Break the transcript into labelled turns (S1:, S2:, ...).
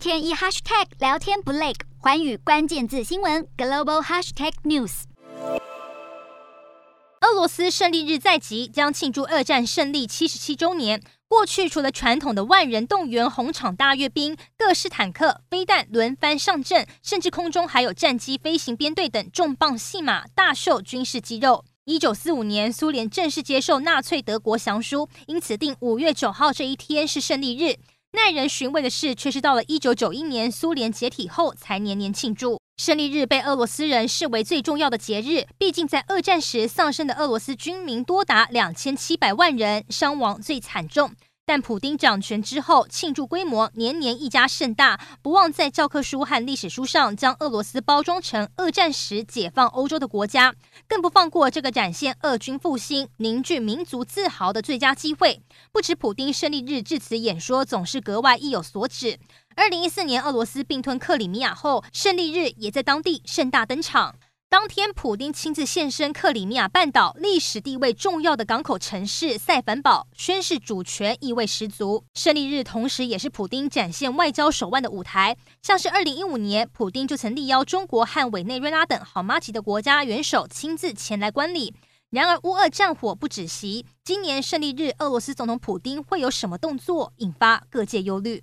S1: 天一 hashtag 聊天不累，寰宇关键字新闻 global hashtag news。
S2: 俄罗斯胜利日在即，将庆祝二战胜利七十七周年。过去除了传统的万人动员红场大阅兵，各式坦克、飞弹轮番上阵，甚至空中还有战机飞行编队等重磅戏码，大秀军事肌肉。一九四五年，苏联正式接受纳粹德国降书，因此定五月九号这一天是胜利日。耐人寻味的是，却是到了一九九一年苏联解体后，才年年庆祝。胜利日被俄罗斯人视为最重要的节日，毕竟在二战时丧生的俄罗斯军民多达两千七百万人，伤亡最惨重。但普丁掌权之后，庆祝规模年年一加盛大，不忘在教科书和历史书上将俄罗斯包装成二战时解放欧洲的国家，更不放过这个展现俄军复兴、凝聚民族自豪的最佳机会。不止普丁胜利日致辞演说总是格外意有所指。二零一四年俄罗斯并吞克里米亚后，胜利日也在当地盛大登场。当天，普丁亲自现身克里米亚半岛历史地位重要的港口城市塞凡堡，宣誓主权，意味十足。胜利日同时也是普丁展现外交手腕的舞台，像是二零一五年，普丁就曾力邀中国和委内瑞拉等好麻吉的国家元首亲自前来观礼。然而，乌俄战火不止息，今年胜利日，俄罗斯总统普丁会有什么动作，引发各界忧虑。